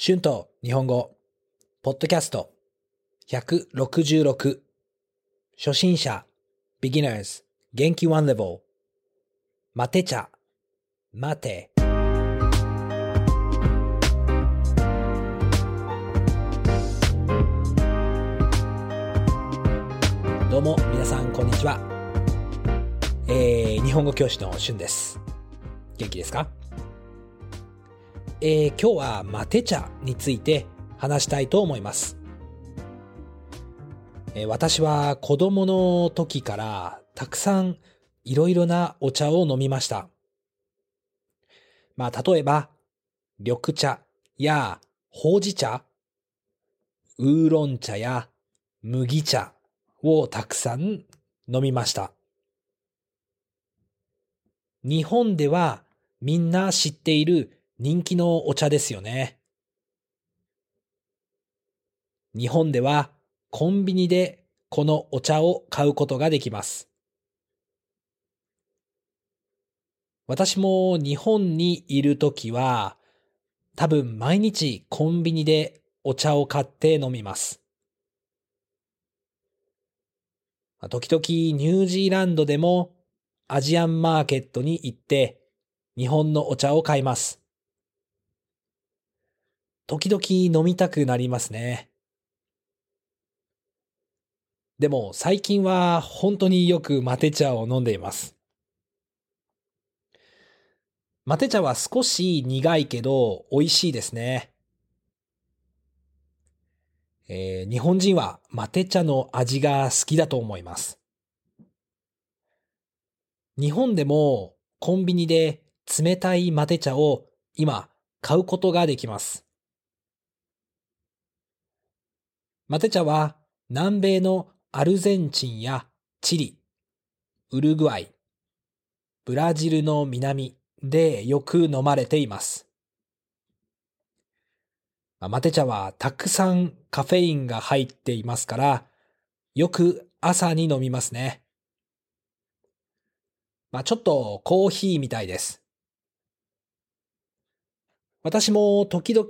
春と日本語、ポッドキャスト、166、初心者、beginners、元気 one level、待てちゃ、待て。どうも、皆さん、こんにちは。えー、日本語教師の春です。元気ですか？えー、今日はマテ茶について話したいと思います。えー私は子供の時からたくさんいろいろなお茶を飲みました。まあ、例えば、緑茶やほうじ茶、ウーロン茶や麦茶をたくさん飲みました。日本ではみんな知っている人気のお茶ですよね。日本ではコンビニでこのお茶を買うことができます。私も日本にいるときは多分毎日コンビニでお茶を買って飲みます。時々ニュージーランドでもアジアンマーケットに行って日本のお茶を買います。時々飲みたくなりますね。でも最近は本当によくマテ茶を飲んでいます。マテ茶は少し苦いけど美味しいですね。えー日本人はマテ茶の味が好きだと思います。日本でもコンビニで冷たいマテ茶を今買うことができます。マテ茶は南米のアルゼンチンやチリ、ウルグアイ、ブラジルの南でよく飲まれています。マテ茶はたくさんカフェインが入っていますから、よく朝に飲みますね。まあちょっとコーヒーみたいです。私も時々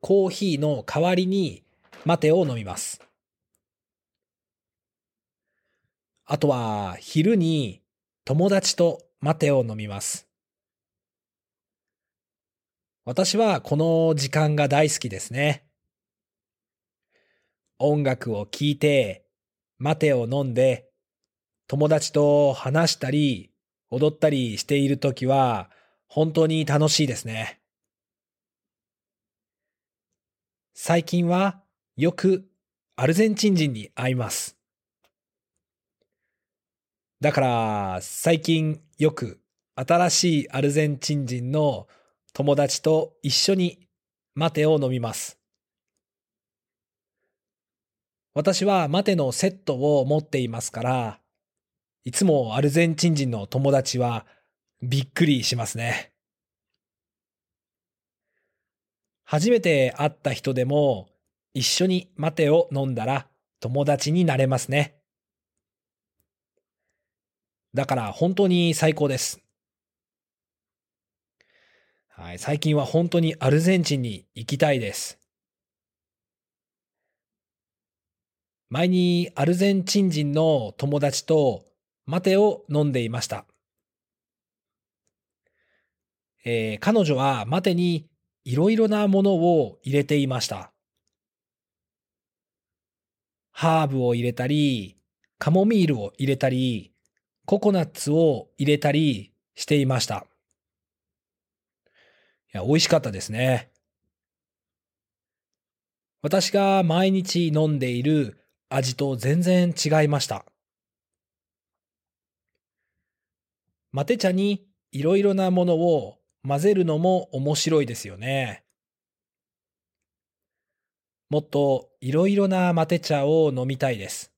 コーヒーの代わりにマテを飲みます。あとは昼に友達とマテを飲みます。私はこの時間が大好きですね。音楽を聴いて、マテを飲んで、友達と話したり、踊ったりしているときは、本当に楽しいですね。最近はよくアルゼンチン人に会います。だから最近よく新しいアルゼンチン人の友達と一緒にマテを飲みます。私はマテのセットを持っていますから、いつもアルゼンチン人の友達はびっくりしますね。初めて会った人でも一緒にマテを飲んだら友達になれますね。だから本当に最高です。はい、最近は本当にアルゼンチンに行きたいです。前にアルゼンチン人の友達とマテを飲んでいました。えー彼女はマテにいろいろなものを入れていました。ハーブを入れたり、カモミールを入れたり、ココナッツを入れたりしていました。いや、美味しかったですね。私が毎日飲んでいる味と全然違いました。マテ茶にいろいろなものを混ぜるのも面白いですよね。もっといろいろなマテ茶を飲みたいです。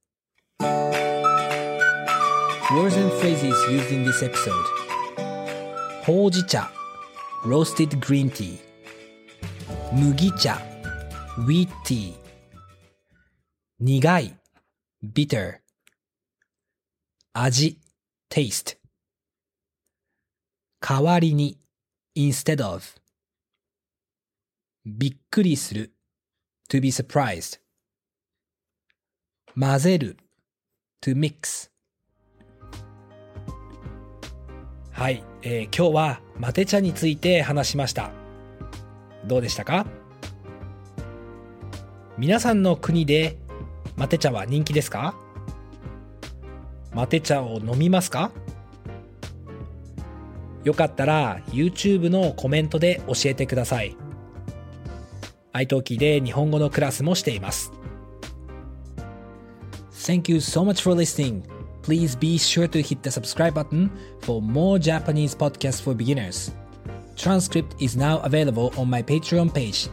Words and phrases used in this episode ほうじ茶 Roasted green tea 麦茶 Wheat tea 苦い Bitter 味 Taste 代わりに Instead of びっくりする。To be surprised. 混ぜる。to mix. はい、えー、今日はマテ茶について話しました。どうでしたか？皆さんの国でマテ茶は人気ですか？マテ茶を飲みますか？よかったら YouTube のコメントで教えてください。iTalki で日本語のクラスもしています。Thank you so much for listening. Please be sure to hit the subscribe button for more Japanese podcasts for beginners. Transcript is now available on my Patreon page.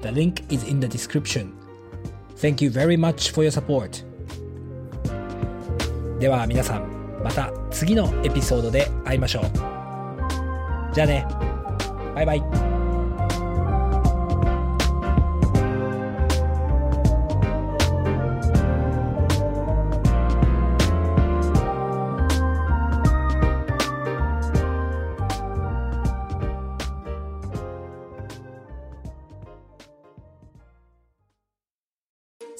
The link is in the description. Thank you very much for your support. では皆さん、また次のエピソードで会いましょう。じゃあね。バイバイ。